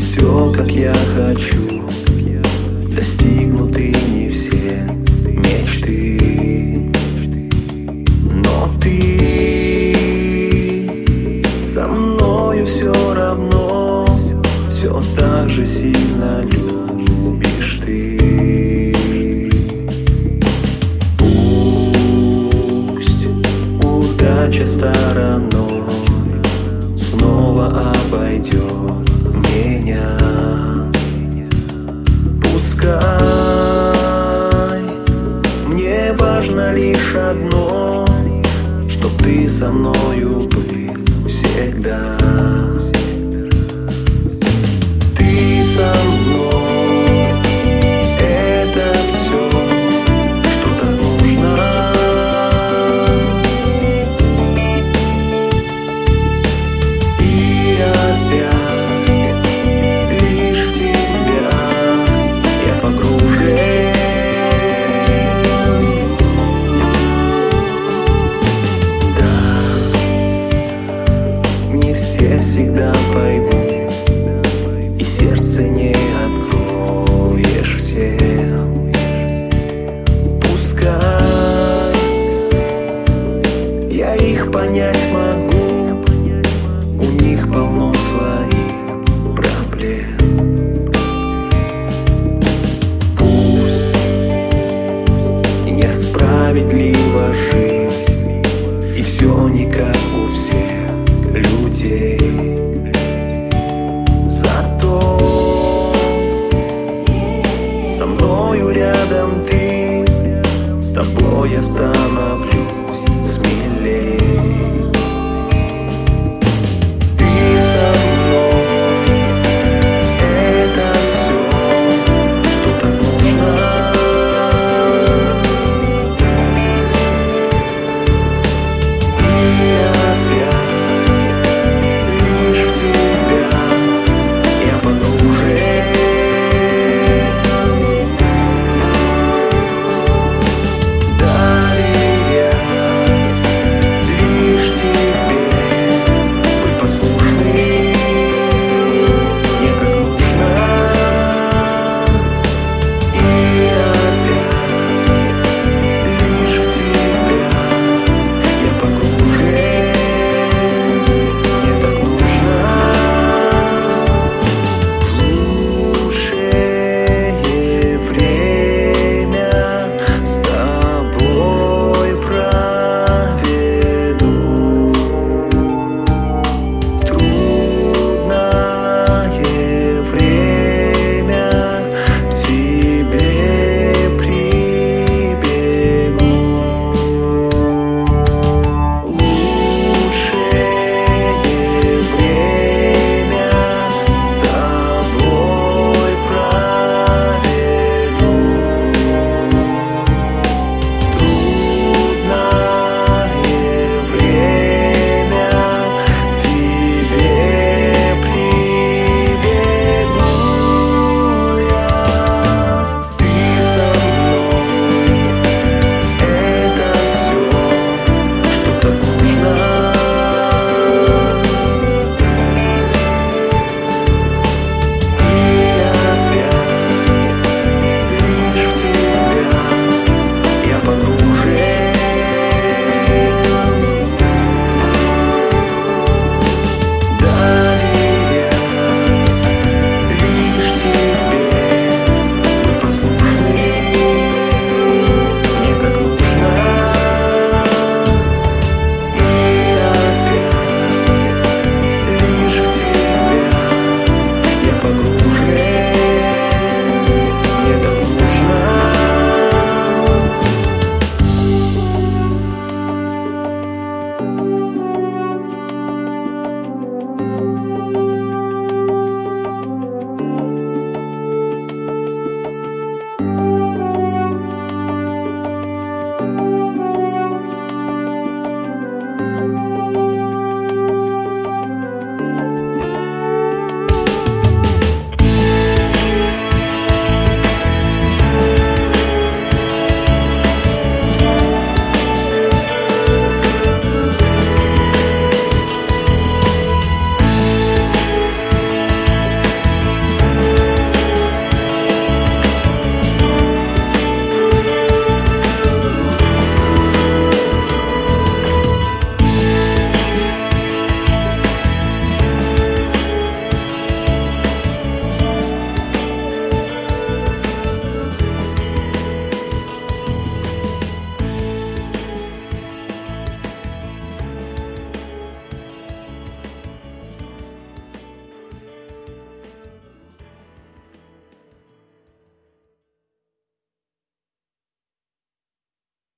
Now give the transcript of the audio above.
все, как я хочу. Достигнуты не все мечты. Но ты со мною все равно Все так же сильно любишь ты. Пусть удача стороной Снова обойдет меня Пускай Все всегда поймут мною рядом ты. С тобой я становлюсь